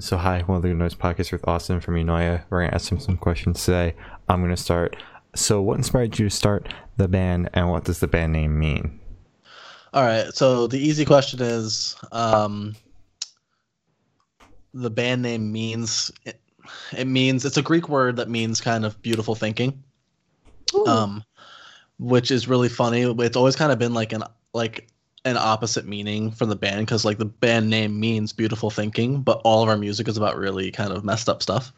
So hi, one of the Noise Podcast with Austin from Unoya. We're gonna ask him some questions today. I'm gonna start. So, what inspired you to start the band, and what does the band name mean? All right. So the easy question is, um, the band name means it, it means it's a Greek word that means kind of beautiful thinking. Ooh. Um, which is really funny. It's always kind of been like an like an opposite meaning from the band because like the band name means beautiful thinking, but all of our music is about really kind of messed up stuff.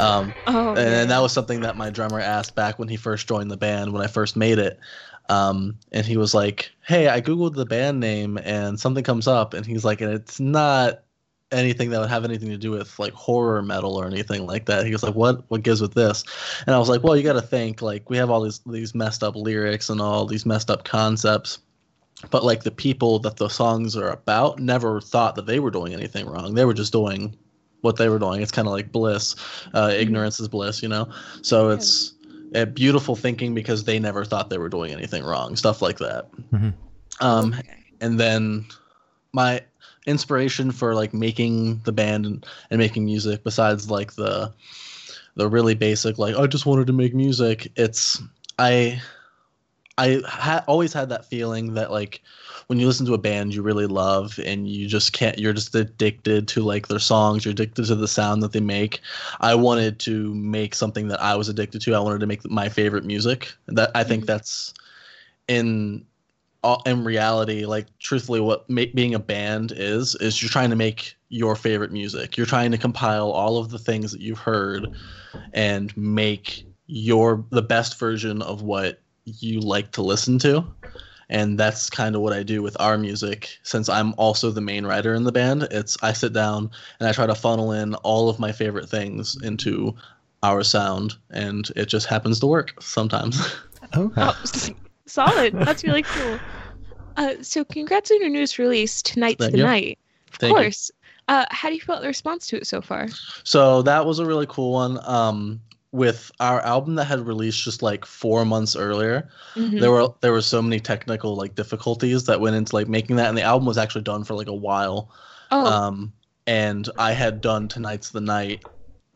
Um, oh, and, yeah. that was something that my drummer asked back when he first joined the band when I first made it. Um, and he was like, "Hey, I googled the band name and something comes up." And he's like, "And it's not anything that would have anything to do with like horror metal or anything like that." He was like, "What? What gives with this?" And I was like, "Well, you got to think like we have all these these messed up lyrics and all these messed up concepts." But like the people that the songs are about never thought that they were doing anything wrong. They were just doing what they were doing. It's kind of like bliss. Uh, ignorance is bliss, you know. So it's a beautiful thinking because they never thought they were doing anything wrong. Stuff like that. Mhm. Um, Okay. and then my inspiration for like making the band and, and making music, besides like the the really basic like I just wanted to make music. It's I I ha- always had that feeling that like when you listen to a band you really love and you just can't you're just addicted to like their songs you're addicted to the sound that they make i wanted to make something that i was addicted to i wanted to make my favorite music that i think Mhm. that's in in reality like truthfully what ma- being a band is is you're trying to make your favorite music you're trying to compile all of the things that you've heard and make your the best version of what you like to listen to and that's kind of what I do with our music since I'm also the main writer in the band it's I sit down and I try to funnel in all of my favorite things into our sound and it just happens to work sometimes Okay. Oh, solid. That's really cool. Uh, so congrats on your newest release, Tonight's Thank the you. Night. Of Thank you. course. Uh, how do you feel about the response to it so far? So that was a really cool one. Um, with our album that had released just like four months earlier, Mhm. there were there were so many technical like difficulties that went into like making that, and the album was actually done for like a while. oh, Um, and I had done Tonight's the Night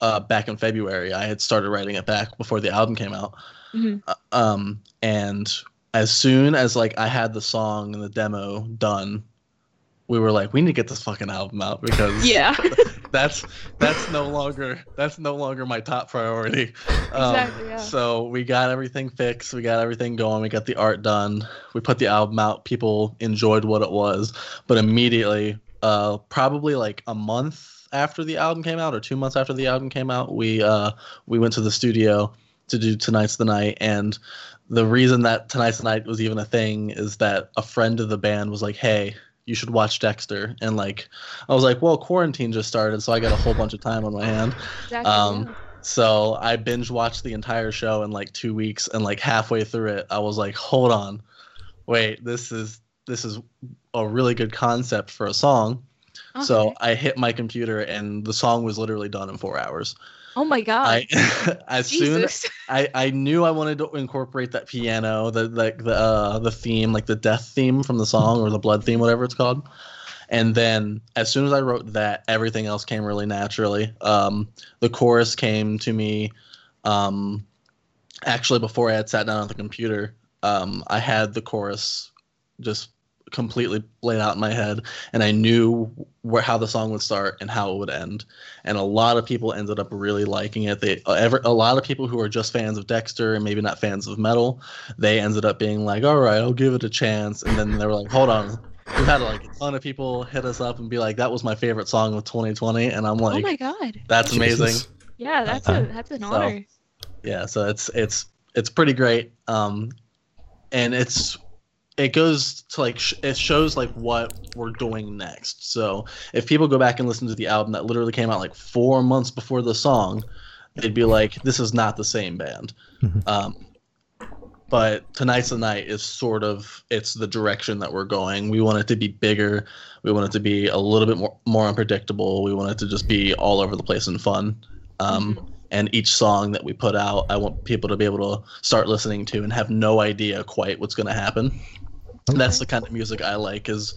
uh, back in February. I had started writing it back before the album came out. mhm. Uh, um, and as soon as like I had the song and the demo done, we were like, we need to get this fucking album out because yeah. that's that's no longer that's no longer my top priority. Um, Exactly, yeah. So we got everything fixed. We got everything going. We got the art done. We put the album out. People enjoyed what it was, but immediately, uh, probably like a month after the album came out, or two months after the album came out, we uh, we went to the studio to do tonight's the night and. The reason that tonight's the night was even a thing is that a friend of the band was like, "Hey, you should watch Dexter," and like I was like, well, quarantine just started, so I got a whole bunch of time on my hand. Exactly. Um. So I binge watched the entire show in like two weeks, and like halfway through it, I was like, hold on, wait, this is this is a really good concept for a song. So I hit my computer, and the song was literally done in four hours. Oh my god. I as soon Jesus. I, I knew I wanted to incorporate that piano, the like the uh, the theme, like the death theme from the song or the blood theme, whatever it's called. And then as soon as I wrote that, everything else came really naturally. Um, the chorus came to me um, actually before I had sat down on the computer. Um, I had the chorus just completely laid out in my head, and I knew where how the song would start and how it would end and a lot of people ended up really liking it. They uh, ever a lot of people who are just fans of Dexter and maybe not fans of metal, they ended up being like, "All right, I'll give it a chance." And then they were like, "Hold on." We've had like a ton of people hit us up and be like, "That was my favorite song of 2020," and I'm like oh my god. "That's amazing." Jesus. Yeah, that's a that's an so- honor. Yeah, so it's it's it's pretty great. Um, and it's it goes to like sh- it shows like what we're doing next. So if people go back and listen to the album that literally came out like four months before the song, they'd be like, "This is not the same band." Mhm. Um, but tonight's the night is sort of it's the direction that we're going. We want it to be bigger. We want it to be a little bit more more unpredictable. We want it to just be all over the place and fun. Um, Mhm. and each song that we put out i want people to be able to start listening to and have no idea quite what's going to happen And that's the kind of music i like is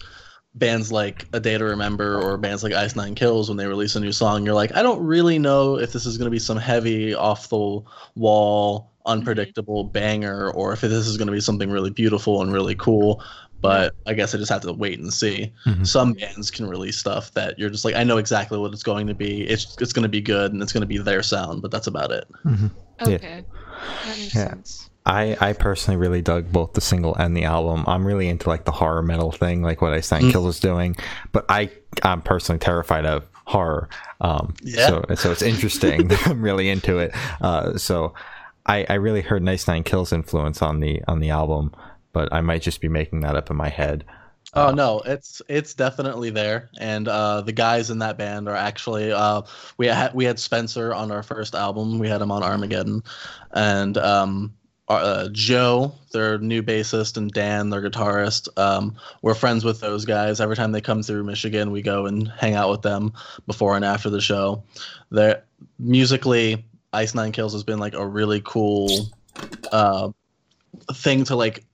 bands like A Day to Remember or bands like Ice Nine Kills when they release a new song, you're like, I don't really know if this is going to be some heavy, off the wall, unpredictable banger or if this is going to be something really beautiful and really cool. But I guess I just have to wait and see. Mhm. Some bands can release stuff that you're just like, I know exactly what it's going to be. It's it's going to be good and it's going to be their sound, but that's about it. Yeah. Okay. That makes Yeah. sense. I, I personally really dug both the single and the album. I'm really into like the horror metal thing, like what I Nine Mm. Kills is doing. But I I'm personally terrified of horror. Um, Yeah. So so it's interesting. I'm really into it. Uh, so I I really heard Nice Nine Kills influence on the on the album, but I might just be making that up in my head. Oh no, it's it's definitely there, and uh, the guys in that band are actually uh, we had we had Spencer on our first album. We had him on Armageddon, and um, uh, Joe, their new bassist, and Dan, their guitarist. Um, we're friends with those guys. Every time they come through Michigan, we go and hang out with them before and after the show. They're musically, Ice Nine Kills has been like a really cool uh, thing to like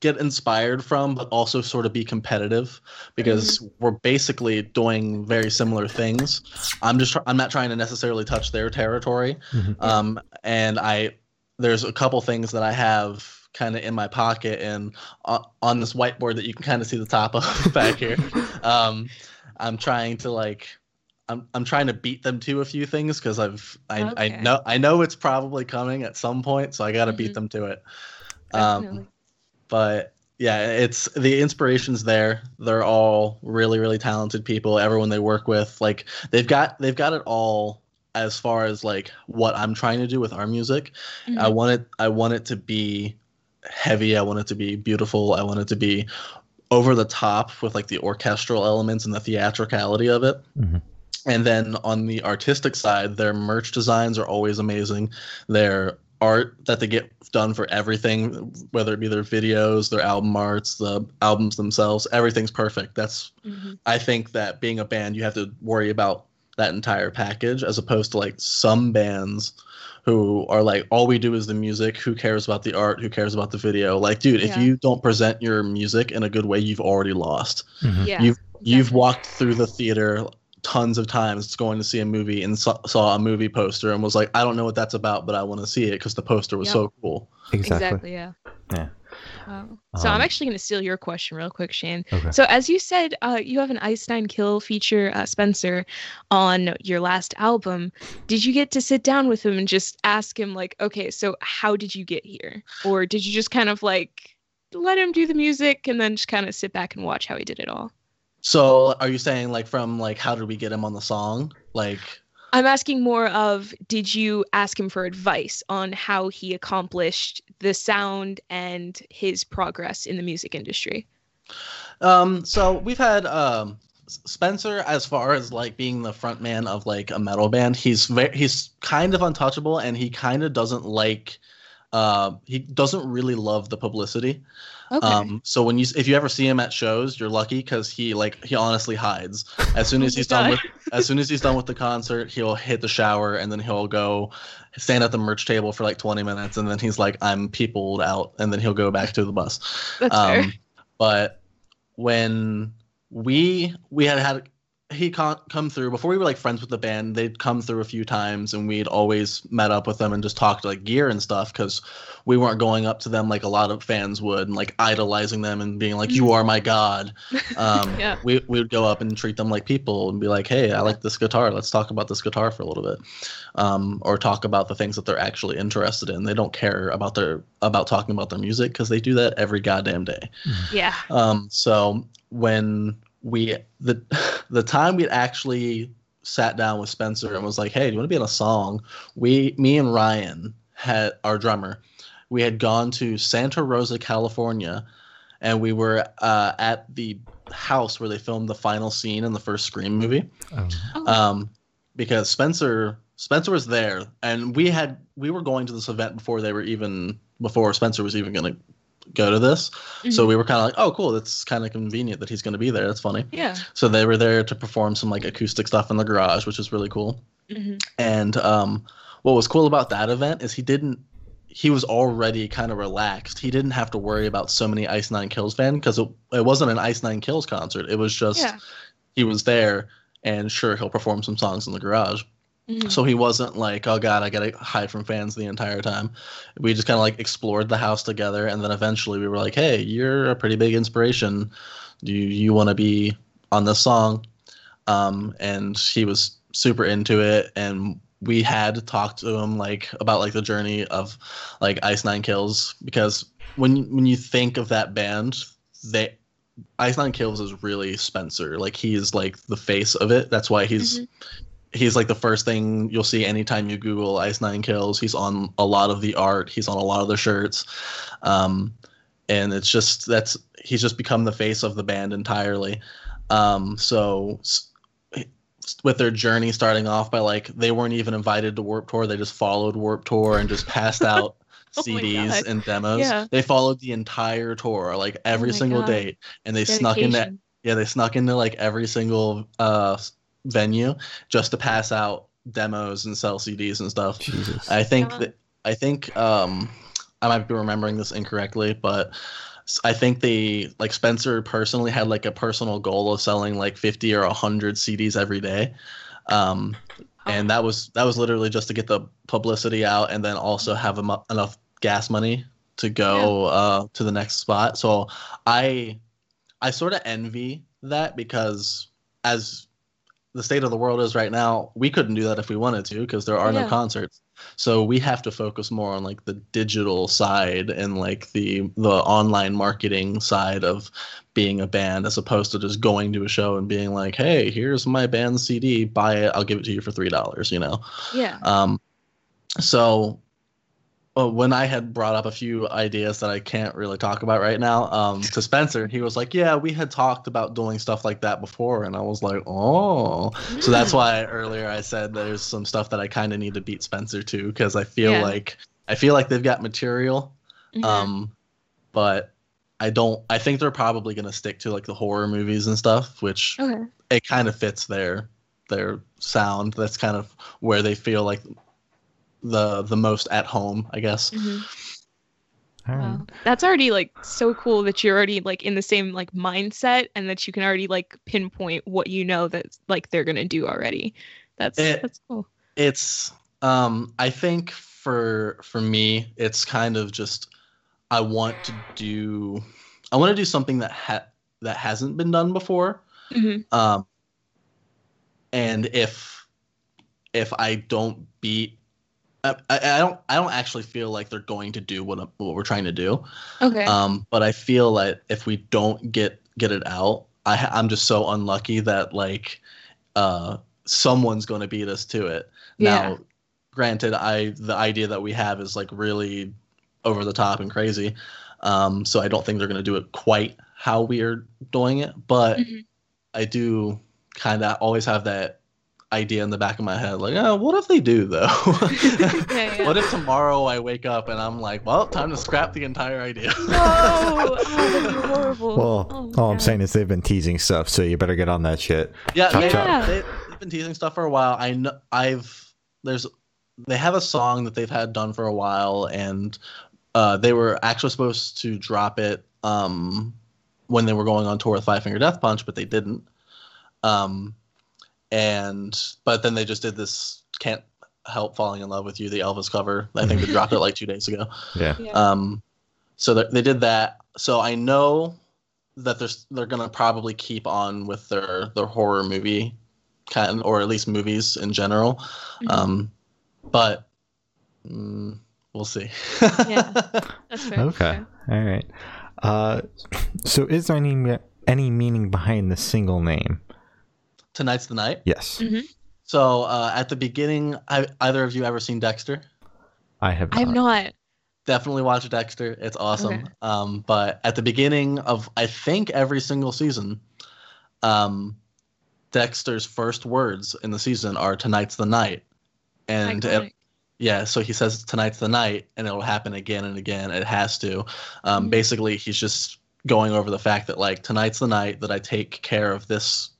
get inspired from, but also sort of be competitive because we're basically doing very similar things. I'm just tr- I'm not trying to necessarily touch their territory, Mhm. um, and I there's a couple things that I have kind of in my pocket and uh, on this whiteboard that you can kind of see the top of back here. Um, I'm trying to like. I'm, I'm trying to beat them to a few things because I've I, I know I know it's probably coming at some point, so I got to beat Mhm. them to it. Um, Definitely. but yeah, it's the inspiration's there. They're all really, really talented people. Everyone they work with, like they've got they've got it all as far as like what I'm trying to do with our music. I Mhm. want it I want it to be heavy. I want it to be beautiful. I want it to be over the top with like the orchestral elements and the theatricality of it. Mhm. And then on the artistic side, their merch designs are always amazing. Their art that they get done for everything, whether it be their videos, their album arts, the albums themselves, everything's perfect. That's Mhm. I think that being a band, you have to worry about that entire package as opposed to like some bands who are like, all we do is the music. Who cares about the art? Who cares about the video? Like, dude, if you don't present your music in a good way, you've already lost. Mhm. Yeah. You've you've walked through the theater tons of times going to see a movie and saw, saw a movie poster and was like, I don't know what that's about, but I want to see it because the poster was Yep. so cool. Exactly. Exactly. Yeah. Yeah. Wow. So I'm Um, actually going to steal your question real quick, Shane. Okay. So as you said, uh, you have an Ice Nine Kill feature, uh, Spencer, on your last album. Did you get to sit down with him and just ask him, like, okay, so how did you get here, or did you just kind of like let him do the music and then just kind of sit back and watch how he did it all? So are you saying like from like how did we get him on the song? Like I'm asking more of did you ask him for advice on how he accomplished the sound and his progress in the music industry? Um, so we've had um Spencer as far as like being the front man of like a metal band. He's very he's kind of untouchable and he kind of doesn't like uh he doesn't really love the publicity. Okay. Um so when you if you ever see him at shows, you're lucky cuz he like he honestly hides. As soon as he's done with as soon as he's done with the concert, he'll hit the shower and then he'll go stand at the merch table for like 20 minutes and then he's like I'm peopled out and then he'll go back to the bus. That's fair. Um, but when we we had had he con- come through before we were like friends with the band they'd come through a few times and we'd always met up with them and just talked like gear and stuff because we weren't going up to them like a lot of fans would and like idolizing them and being like you are my god. Um, Yeah. we, we would go up and treat them like people and be like hey i like this guitar. Let's talk about this guitar for a little bit. Um, or talk about the things that they're actually interested in. They don't care about their about talking about their music because they do that every goddamn day. Yeah. um, so when we the the time we actually sat down with Spencer and was like, "Hey, do you want to be in a song?" We, me and Ryan had our drummer. We had gone to Santa Rosa, California, and we were uh, at the house where they filmed the final scene in the first Scream movie Um, Oh, um, because Spencer Spencer was there, and we had we were going to this event before they were even before Spencer was even going to go to this. So mhm. we were kind of like, oh, cool, that's kind of convenient that he's going to be there. That's funny. yeah. So they were there to perform some like acoustic stuff in the garage, which is really cool. hmm And um, what was cool about that event is he didn't he was already kind of relaxed. He didn't have to worry about so many Ice Nine Kills fans because it, it wasn't an Ice Nine Kills concert. It was just Yeah. he was there, and sure he'll perform some songs in the garage. Mhm. So he wasn't like, oh god, I gotta hide from fans the entire time. We just kind of like explored the house together, and then eventually we were like, hey, you're a pretty big inspiration. Do you, you want to be on this song? Um, and he was super into it, and we had talked to him like about like the journey of like Ice Nine Kills because when when you think of that band, they Ice Nine Kills is really Spencer. Like he's like the face of it. That's why he's Mhm. He's like the first thing you'll see anytime you Google Ice Nine Kills. He's on a lot of the art. He's on a lot of the shirts, um, and it's just that's he's just become the face of the band entirely. Um, so with their journey starting off by like they weren't even invited to Warped Tour. They just followed Warped Tour and just passed out. Oh CDs and demos. Yeah. They followed the entire tour, like every my single God. date, and they snuck into yeah, they snuck into like every single uh venue just to pass out demos and sell CDs and stuff. Jesus. I think that I think um I might be remembering this incorrectly, but I think they like Spencer personally had like a personal goal of selling like 50 or 100 CDs every day. Um and that was that was literally just to get the publicity out and then also have emo- enough gas money to go uh, to the next spot. So I I sort of envy that because as the state of the world is right now, we couldn't do that if we wanted to because there are no concerts. So we have to focus more on like the digital side and like the the online marketing side of being a band as opposed to just going to a show and being like, "Hey, here's my band CD, buy it, I'll give it to you for $3." you know. Yeah. Um, so uh, when I had brought up a few ideas that I can't really talk about right now um, to Spencer, he was like, "Yeah, we had talked about doing stuff like that before," and I was like, "Oh." So that's Mm. why earlier I said there's some stuff that I kind of need to beat Spencer to because I feel Yeah. like I feel like they've got material, Mhm. um, but I don't. I think they're probably gonna stick to like the horror movies and stuff, which okay. it kind of fits their their sound. That's kind of where they feel like the the most at home, I guess. Mhm. All right. Wow. That's already like so cool that you're already like in the same like mindset and that you can already like pinpoint what you know that like they're gonna do already. That's It- that's cool. It's um I think for for me it's kind of just I want to do I want to do something that ha- that hasn't been done before. hmm Um and if if I don't beat I, I don't I don't actually feel like they're going to do what what we're trying to do. Okay. Um, but I feel like if we don't get get it out, I I'm just so unlucky that like uh, someone's going to beat us to it. Yeah. Now, granted, I the idea that we have is like really over the top and crazy. Um, so I don't think they're going to do it quite how we are doing it, but Mhm. I do kind of always have that idea in the back of my head, like, oh, what if they do though? Yeah, yeah. What if tomorrow I wake up and I'm like, well, time to scrap the entire idea? no, oh, that'd be horrible. Well, Oh, all I'm saying is they've been teasing stuff, so you better get on that shit. Yeah, Chop, they, chop. They, they've been teasing stuff for a while. I know I've there's they have a song that they've had done for a while, and uh, they were actually supposed to drop it um, when they were going on tour with Five Finger Death Punch, but they didn't. Um, and but then they just did this can't help falling in love with you the Elvis cover. I think they dropped it like two days ago. Yeah. Yeah. Um, so they they did that. So I know that they're they're gonna probably keep on with their their horror movie kind, or at least movies in general. Mhm. Um, but mm, we'll see. Yeah. That's fair. Okay. fair. All right. Uh, so is there any any meaning behind the single name? Tonight's the night. Yes, Mhm. So uh, at the beginning, I, either of you ever seen Dexter? I have. I have not. Definitely watch Dexter. It's awesome. Okay. Um, but at the beginning of I think every single season, um, Dexter's first words in the season are "Tonight's the night," and it, yeah, so he says tonight's the night, and it'll happen again and again. It has to. Um, Mhm. Basically, he's just going over the fact that like tonight's the night that I take care of this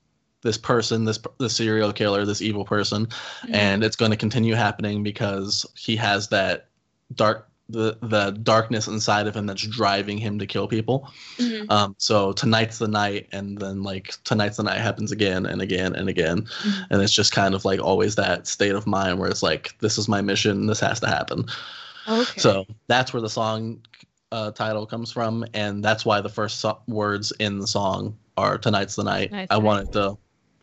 this person, this this serial killer, this evil person, Mhm. and it's going to continue happening because he has that dark the the darkness inside of him that's driving him to kill people. Mhm. Um, so tonight's the night, and then like tonight's the night happens again and again and again, Mhm. and it's just kind of like always that state of mind where it's like this is my mission, this has to happen. Okay. So that's where the song uh, title comes from, and that's why the first so- words in the song are "Tonight's the night." Tonight's I the night. wanted to,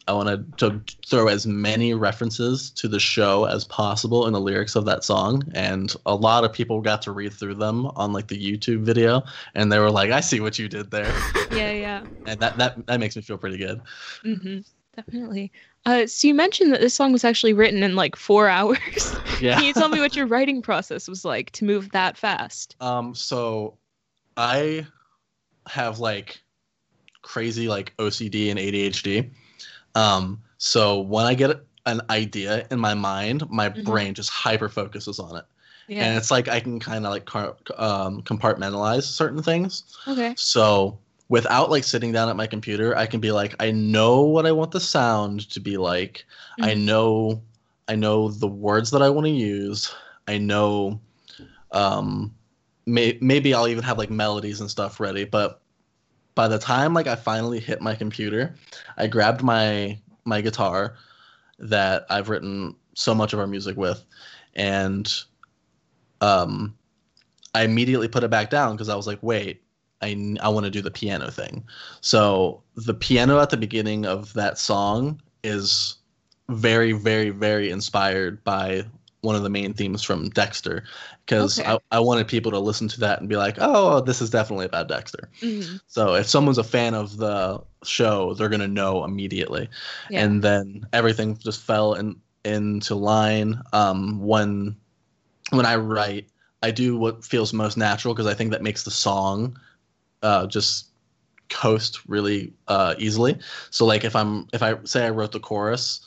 I wanted to throw as many references to the show as possible in the lyrics of that song, and a lot of people got to read through them on like the YouTube video, and they were like, "I see what you did there," yeah, yeah. and that that that makes me feel pretty good. hmm Definitely. Uh, so you mentioned that this song was actually written in like four hours. Yeah. Can you tell me what your writing process was like to move that fast? Um, so I have like crazy like OCD and ADHD. Um, so when I get an idea in my mind, my Mhm. brain just hyper focuses on it. And it's like I can kind of like car- um, compartmentalize certain things. Okay. So without like sitting down at my computer, I can be like, I know what I want the sound to be like. I Mhm. know, I know the words that I want to use. I know, um, may- maybe I'll even have like melodies and stuff ready. But by the time like I finally hit my computer, I grabbed my my guitar that I've written so much of our music with, and um, I immediately put it back down because I was like, wait, I, I want to do the piano thing. So the piano at the beginning of that song is very, very, very inspired by one of the main themes from Dexter because Okay. I, I wanted people to listen to that and be like, oh, this is definitely about Dexter. Mhm. So if someone's a fan of the show, they're gonna know immediately. Yeah. And then everything just fell in into line. Um, when when I write, I do what feels most natural because I think that makes the song uh, just coast really uh, easily. So like if I'm if I say I wrote the chorus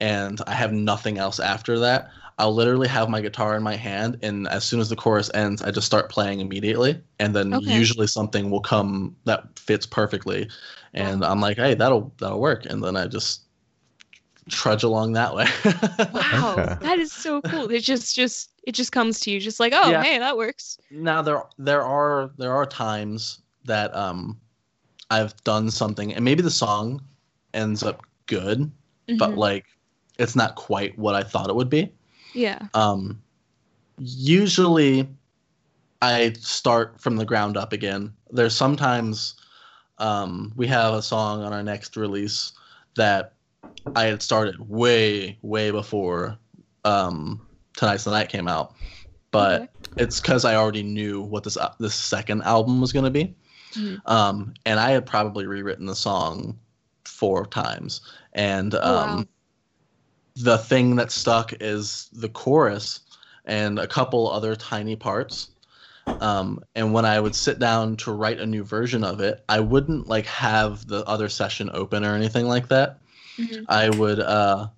and I have nothing else after that, I'll literally have my guitar in my hand and as soon as the chorus ends, I just start playing immediately and then Okay. usually something will come that fits perfectly and I'm like, "Hey, that'll that'll work." And then I just trudge along that way. Wow, Okay. that is so cool. It just just it just comes to you, just like, oh, Yeah. hey, that works. now there there are there are times that um I've done something and maybe the song ends up good, but Mhm. like it's not quite what I thought it would be. Yeah, Um usually I start from the ground up again. There's sometimes um we have a song on our next release that I had started way way before um Tonight's the Night came out. But Okay. it's because I already knew what this uh, this second album was going to be, Mhm. um, and I had probably rewritten the song four times. And um, Oh, wow. The thing that stuck is the chorus and a couple other tiny parts. Um, and when I would sit down to write a new version of it, I wouldn't like have the other session open or anything like that. Mhm. I would uh,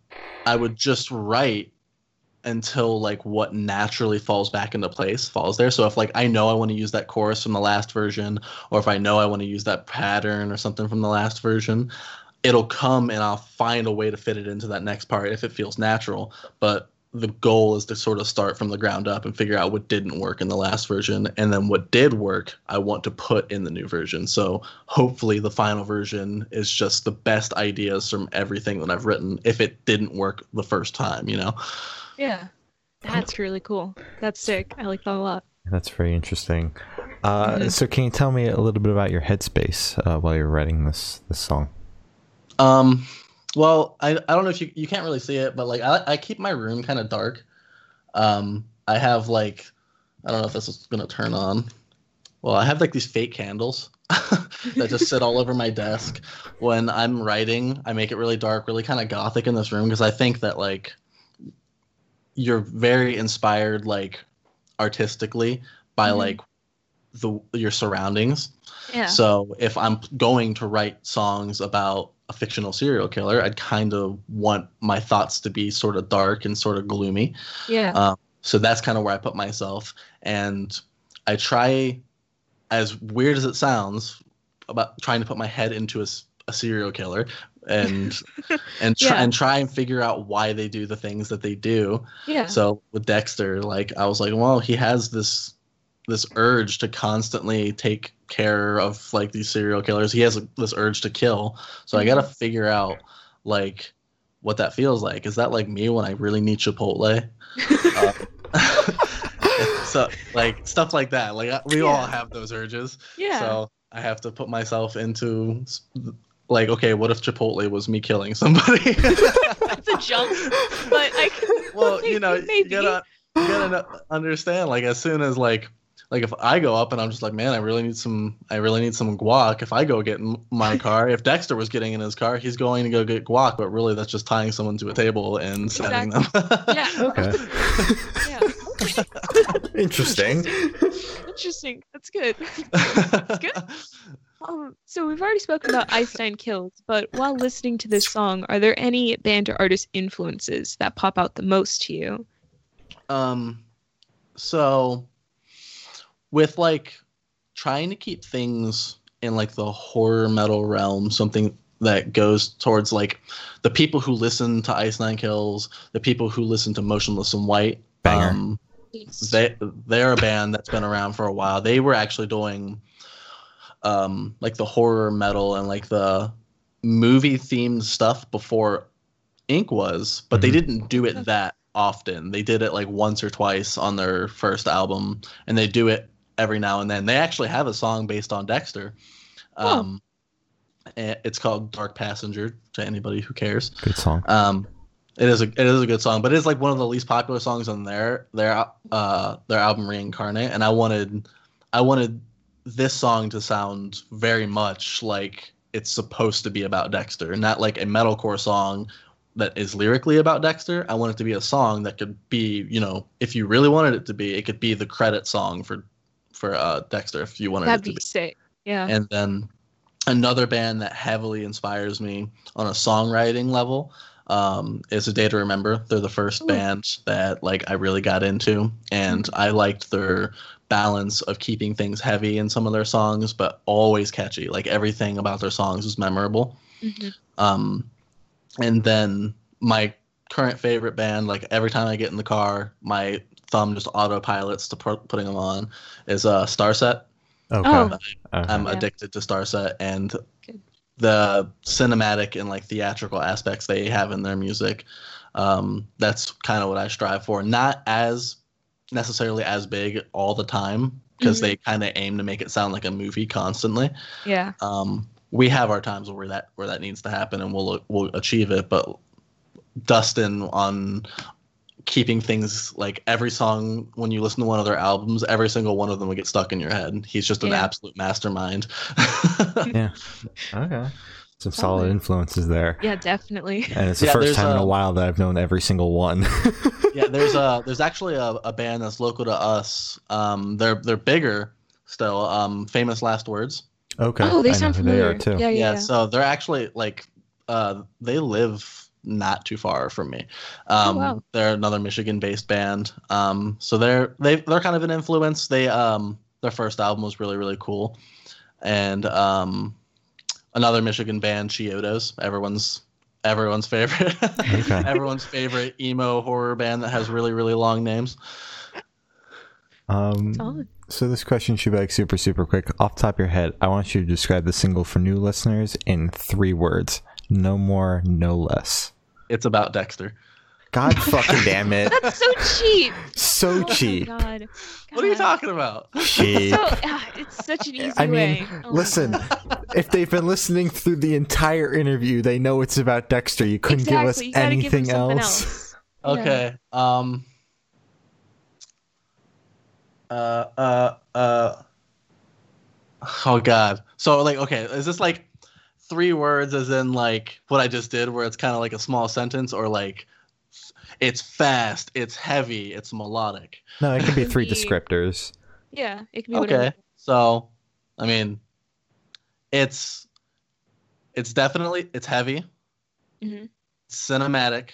I would just write until like what naturally falls back into place falls there. So if like I know I want to use that chorus from the last version, or if I know I want to use that pattern or something from the last version, it'll come and I'll find a way to fit it into that next part if it feels natural. But the goal is to sort of start from the ground up and figure out what didn't work in the last version and then what did work I want to put in the new version. So hopefully the final version is just the best ideas from everything that I've written if it didn't work the first time, you know. yeah, that's really cool. That's sick. I like that a lot. That's very interesting. Uh, Mhm. So, can you tell me a little bit about your headspace uh, while you're writing this this song? Um well, I, I don't know if you you can't really see it, but like I I keep my room kind of dark. Um I have like I don't know if this is going to turn on. Well, I have like these fake candles that just sit all over my desk. When I'm writing, I make it really dark, really kind of gothic in this room because I think that like you're very inspired like artistically by Mhm. like the your surroundings. Yeah. So if I'm going to write songs about a fictional serial killer, I'd kind of want my thoughts to be sort of dark and sort of gloomy. yeah. Um, so that's kind of where I put myself, and I try, as weird as it sounds, about trying to put my head into a, a serial killer and and try Yeah. and try and figure out why they do the things that they do. yeah. So with Dexter, like I was like, well, he has this this urge to constantly take care of like these serial killers. He has this urge to kill. So I got to figure out like what that feels like. Is that like me when I really need Chipotle? uh, so like stuff like that. Like I- we all have those urges. yeah. So I have to put myself into like, okay, what if Chipotle was me killing somebody? It's a jump, but I can. well, you know, you maybe. gotta you gotta understand. Like, as soon as like like if I go up and I'm just like, man, I really need some, I really need some guac. If I go get in my car, if Dexter was getting in his car, he's going to go get guac, but really that's just tying someone to a table and setting them. Yeah. Okay. Yeah. Interesting. Interesting. That's good. That's good. Um, so we've already spoken about Ice Nine Kills, but while listening to this song, are there any band or artist influences that pop out the most to you? Um, so with like trying to keep things in like the horror metal realm, something that goes towards like the people who listen to Ice Nine Kills, the people who listen to Motionless in White. Banger. Um, they they're a band that's been around for a while. They were actually doing um like the horror metal and like the movie themed stuff before INK was, but they Mhm. didn't do it that often. They did it like once or twice on their first album and they do it every now and then. They actually have a song based on Dexter. Oh. Um and it's called Dark Passenger to anybody who cares. Good song. Um, it is a it is a good song, but it's like one of the least popular songs on their their uh their album Reincarnate, and I wanted I wanted this song to sound very much like it's supposed to be about Dexter, not like a metalcore song that is lyrically about Dexter. I want it to be a song that could be, you know, if you really wanted it to be, it could be the credit song for for uh Dexter if you wanted That'd be be sick. Yeah. and then another band that heavily inspires me on a songwriting level um, is a day to remember they're the first Ooh. band that like i really got into and i liked their balance of keeping things heavy in some of their songs but always catchy like everything about their songs was memorable Mhm. um, and then my current favorite band like every time i get in the car my thumb just autopilots to pu- putting them on is uh starset Okay. Oh. Okay. I'm addicted to Starset and Good. the cinematic and like theatrical aspects they have in their music. Um, that's kind of what I strive for. Not as necessarily as big all the time because Mhm. they kind of aim to make it sound like a movie constantly. Yeah. Um, we have our times where that where that needs to happen and we'll we'll achieve it. But Dustin on keeping things like every song when you listen to one of their albums, every single one of them will get stuck in your head. He's just an Yeah. absolute mastermind. Yeah. Okay. Some solid Solid. influences there. Yeah, definitely. And it's the Yeah, first there's, time in a while that I've known every single one. yeah, there's a there's actually a, a band that's local to us. Um, they're they're bigger still. Um, famous last words. okay. Oh, they I sound familiar. They too. Yeah, yeah, yeah, yeah. so they're actually like uh they live not too far from me um Oh, wow. they're another michigan based band um so they're they they're kind of an influence they um their first album was really really cool and um another michigan band chiodos everyone's everyone's favorite Okay. everyone's favorite emo horror band that has really really long names Um, so this question should be like super, super quick. Off the top of your head, I want you to describe the single for new listeners in three words. No more, no less. it's about dexter God fucking damn it. That's so cheap. So Oh cheap. God. what are you talking about Cheap. So ah, it's such an easy I mean, way. Oh listen, God. if they've been listening through the entire interview, they know it's about Dexter. You couldn't exactly. give us you gotta give them anything something else. else. Yeah. Okay. Um. Uh. Uh. Uh. Oh God. So like, okay, is this like three words, as in like what I just did, where it's kind of like a small sentence, or like it's fast, it's heavy, it's melodic? No, it could be three descriptors. Yeah, it can be whatever. Okay. So, I mean, it's it's definitely it's heavy, Mhm. cinematic,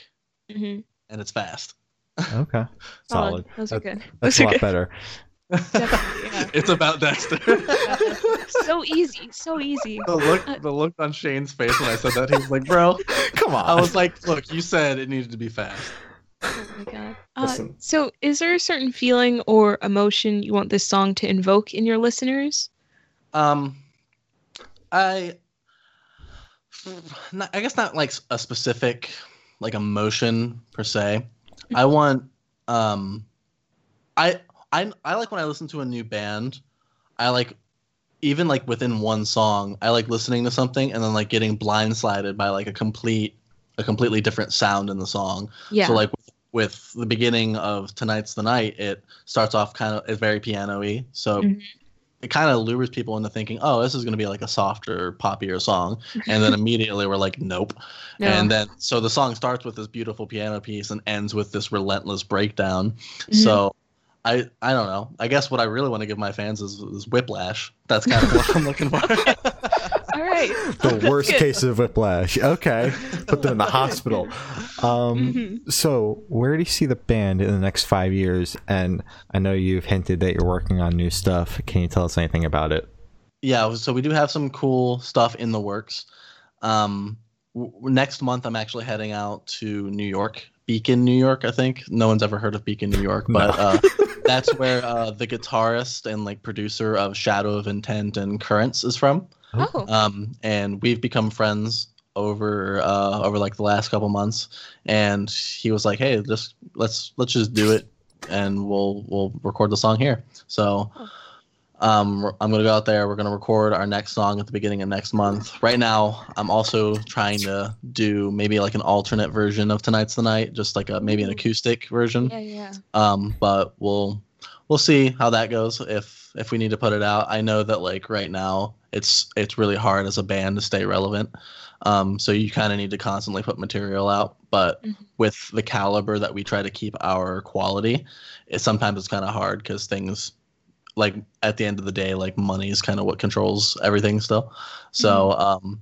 Mhm. and it's fast. Okay. Solid. Those are good. That's Those a lot good. better. Definitely, yeah. it's about Dexter. so easy, so easy. the look the look on Shane's face when I said that, he was like, "Bro." Come on. I was like, "Look, you said it needed to be fast." Oh my god. Uh, so, is there a certain feeling or emotion you want this song to invoke in your listeners? Um, I, not, I guess not like a specific like emotion per se. I want, um, I I I like when I listen to a new band. I like even like within one song. I like listening to something and then like getting blindsided by like a complete a completely different sound in the song. Yeah. So like with, with the beginning of tonight's the night, it starts off kind of it's very piano-y. So Mhm. it kind of lures people into thinking, oh, this is going to be like a softer, poppier song, and then immediately we're like, nope. No. And then so the song starts with this beautiful piano piece and ends with this relentless breakdown. Mhm. So. I, I don't know. I guess what I really want to give my fans is, is whiplash. That's kind of what I'm looking for. All right. The worst good. case of whiplash. Okay. Put them in the hospital. Um, Mhm. So, where do you see the band in the next five years? And I know you've hinted that you're working on new stuff. Can you tell us anything about it? yeah so we do have some cool stuff in the works um w- next month i'm actually heading out to new york beacon new york i think no one's ever heard of beacon new york but No. uh that's where uh the guitarist and like producer of shadow of intent and currents is from Oh. um and we've become friends over uh over like the last couple months and he was like hey just let's let's just do it and we'll we'll record the song here so Oh. Um i'm gonna go out there we're gonna record our next song at the beginning of next month. Right now i'm also trying to do maybe like an alternate version of tonight's the night just like a maybe an acoustic version. Yeah, yeah. um but we'll we'll see how that goes if if we need to put it out. I know that like right now it's it's really hard as a band to stay relevant. Um so you kind of need to constantly put material out but Mhm. with the caliber that we try to keep our quality it sometimes it's kind of hard because things like at the end of the day like money is kind of what controls everything still. So um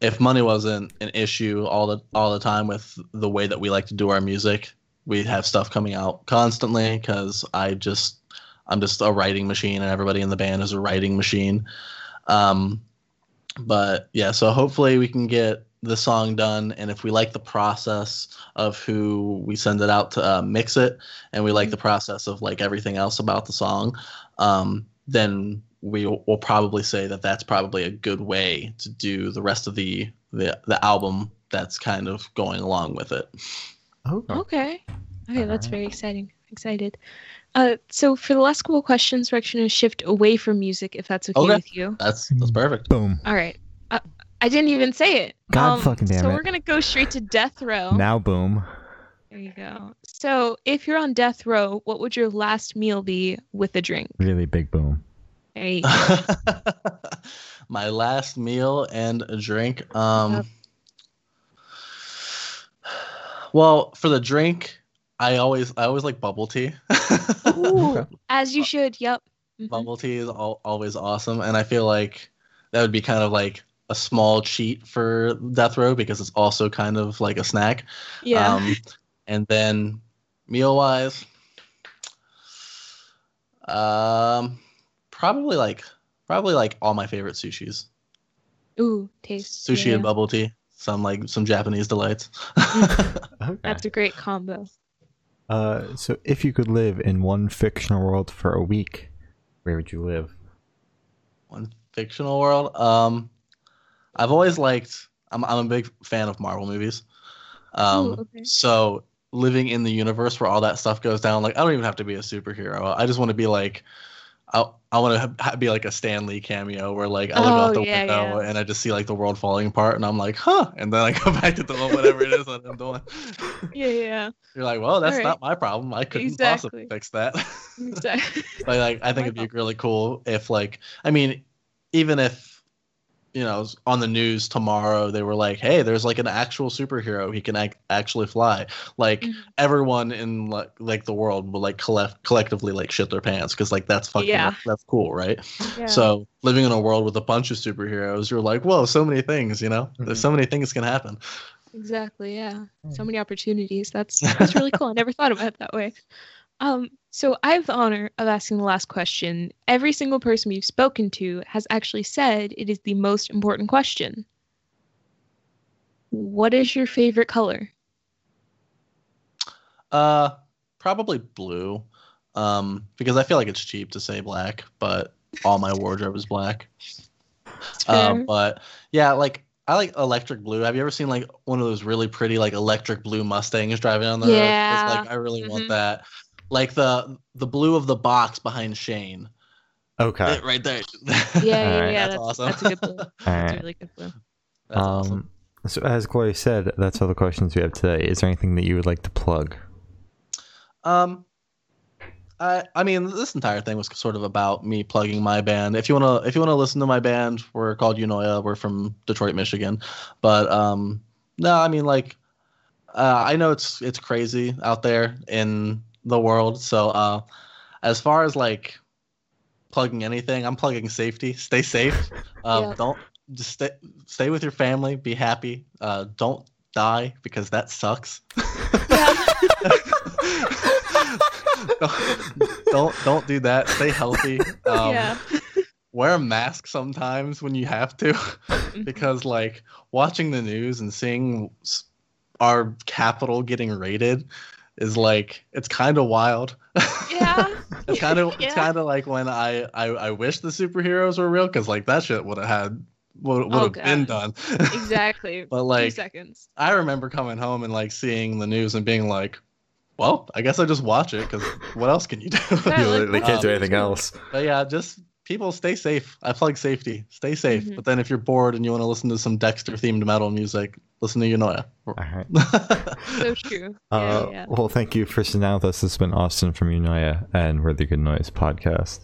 if money wasn't an issue all the all the time with the way that we like to do our music we'd have stuff coming out constantly because i just i'm just a writing machine and everybody in the band is a writing machine. Um but yeah so hopefully we can get the song done and if we like the process of who we send it out to uh, mix it and we like the process of like everything else about the song um, then we will will probably say that that's probably a good way to do the rest of the the, the album that's kind of going along with it Oh, Okay. Okay, that's very exciting. Excited. Uh, so for the last couple of questions, we're actually going to shift away from music, if that's okay, Okay. with you. that's that's perfect boom. All right. Uh, I didn't even say it. God Um, fucking damn so it. we're going to go straight to death row. Now, boom. There you go. So if you're on death row, what would your last meal be with a drink? Really big boom. There you go. my last meal and a drink um Yep. well for the drink i always i always like bubble tea Ooh, as you should. Yep. Mhm. bubble tea is al- always awesome and i feel like that would be kind of like a small cheat for death row because it's also kind of like a snack Yeah. um and then meal wise um probably like probably like all my favorite sushis Ooh, taste. sushi yeah. and bubble tea some like some japanese delights Okay. That's a great combo. Uh, so, if you could live in one fictional world for a week, where would you live? one fictional world um i've always liked i'm, I'm a big fan of marvel movies um Ooh, okay. so living in the universe where all that stuff goes down like i don't even have to be a superhero i just want to be like i, I want to ha- be like a Stan Lee cameo where like i look out Oh, the yeah, window yeah. and i just see like the world falling apart and i'm like huh and then i go back to doing whatever it is that i'm doing Yeah, yeah, you're like well that's Alright. not my problem i couldn't Exactly. possibly fix that exactly. but like I think it'd be really cool if like I mean, even if you know on the news tomorrow they were like, hey, there's like an actual superhero he can ac- actually fly. Like Mhm. everyone in like like the world will like collect collectively like shit their pants because like that's fucking Yeah. that's cool, right? Yeah. So living in a world with a bunch of superheroes, you're like, whoa, so many things, you know? There's so many things can happen. Exactly, yeah. So many opportunities. That's that's really cool. I never thought about it that way. Um, so I have the honor of asking the last question. Every single person we've spoken to has actually said it is the most important question. What is your favorite color? Uh, probably blue, um, because I feel like it's cheap to say black, but all my wardrobe is black. Uh, but yeah, like I like electric blue. Have you ever seen like one of those really pretty like electric blue Mustangs driving on the road? Yeah. like I really want Mhm. that. Like the the blue of the box behind Shane, Okay. It- right there. yeah, yeah, Alright. yeah. That's That's, awesome. that's a good blue. All That's a really good blue. That's awesome. Um, so as Gloria said, that's all the questions we have today. Is there anything that you would like to plug? Um, I I mean this entire thing was sort of about me plugging my band. If you wanna if you wanna listen to my band, we're called Unoya. We're from Detroit, Michigan. But um, no, I mean like, uh, I know it's it's crazy out there in the world. So uh, as far as like plugging anything, I'm plugging safety. Stay safe. Um, Yeah. Don't just stay stay with your family. Be happy. Uh, don't die because that sucks. don't, don't don't do that. Stay healthy. Um, yeah. Wear a mask sometimes when you have to, because like watching the news and seeing our Capitol getting raided is like it's kind of wild. Yeah. it's kind of Yeah. it's kind of like when I, I I wish the superheroes were real because like that shit would have had would would Oh, have been done. Exactly. but like Two like seconds. I remember coming home and like seeing the news and being like, well, I guess I just watch it because what else can you do? Yeah, you like, literally can't do anything else. but yeah, just people stay safe. I plug safety. Stay safe. Mhm. But then if you're bored and you want to listen to some Dexter themed metal music, listen to Unoya. All right. So true. Uh, yeah, yeah. Well, thank you for sitting down with us. This has been Austin from Unoya and We're the Good Noise podcast.